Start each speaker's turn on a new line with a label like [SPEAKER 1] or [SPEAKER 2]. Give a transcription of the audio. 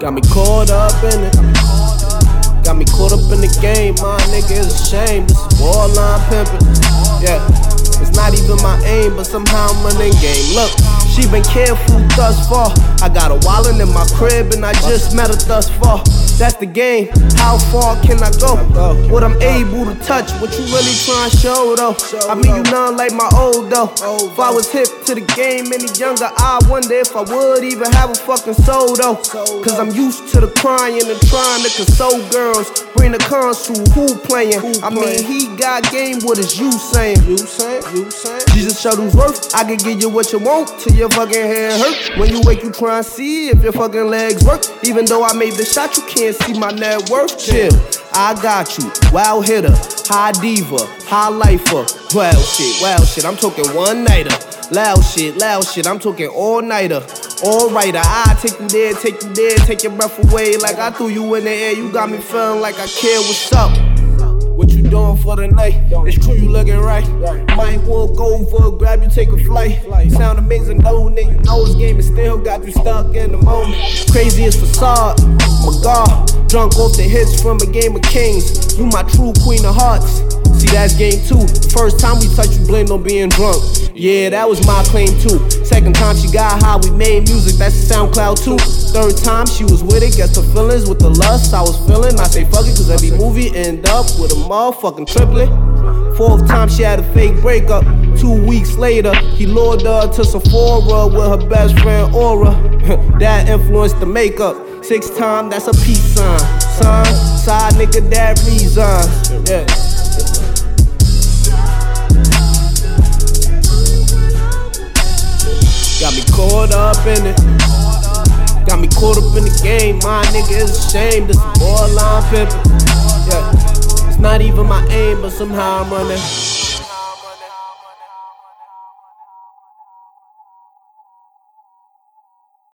[SPEAKER 1] Got me caught up in it. Got me caught up in the game, my nigga is a shame. This is borderline pimpin'. Yeah, it's not even my aim, but somehow I'm running game. Look, she been careful thus far. I got a wallet in my crib and I just met her thus far. That's the game. How far can I go? What I'm able to touch, what you really trying to show though? I mean, you none like my old though. If I was hip to the game any younger, I wonder if I would even have a fucking soul though. Cause I'm used to the crying and trying to console girls. Bring the console, who playing? I mean, he got game, what is you saying? You saying? You saying? Jesus Shuttlesworth, I can give you what you want till your fucking head hurt. When you wake, you try and see if your fucking legs work. Even though I made the shot, you can't see my net worth. Chill, I got you. Wild hitter, high diva, high lifer. Wild shit, wild shit. I'm talking one nighter. Loud shit, loud shit. I'm talking all nighter. All righter, I take you there, take you there, take your breath away like I threw you in the air. You got me feeling like I care. What's up? What you doing for the night? It's true, you looking right. Might walk over, grab you, take a flight. Sound amazing, though, nigga. You know this game is still got you stuck in the moment. Craziest facade, my God. Drunk off the hits from a game of kings. You my true queen of hearts. See, that's game two. First time we touched, you blamed on being drunk. Yeah, that was my claim too. Second time she got high, we made music, that's SoundCloud too. Third time she was with it, guess the feelings with the lust I was feeling. I say fuck it, cause every movie end up with a motherfucking triplet. Fourth time she had a fake breakup. Two weeks later, he lured her to Sephora with her best friend Aura. that influenced the makeup. Sixth time, that's a peace sign. Son, side nigga, that reason. Yeah. Caught up in it. Got me caught up in the game. My nigga is a shame. This is borderline pimpin'. Yeah. It's not even my aim, but somehow I'm running.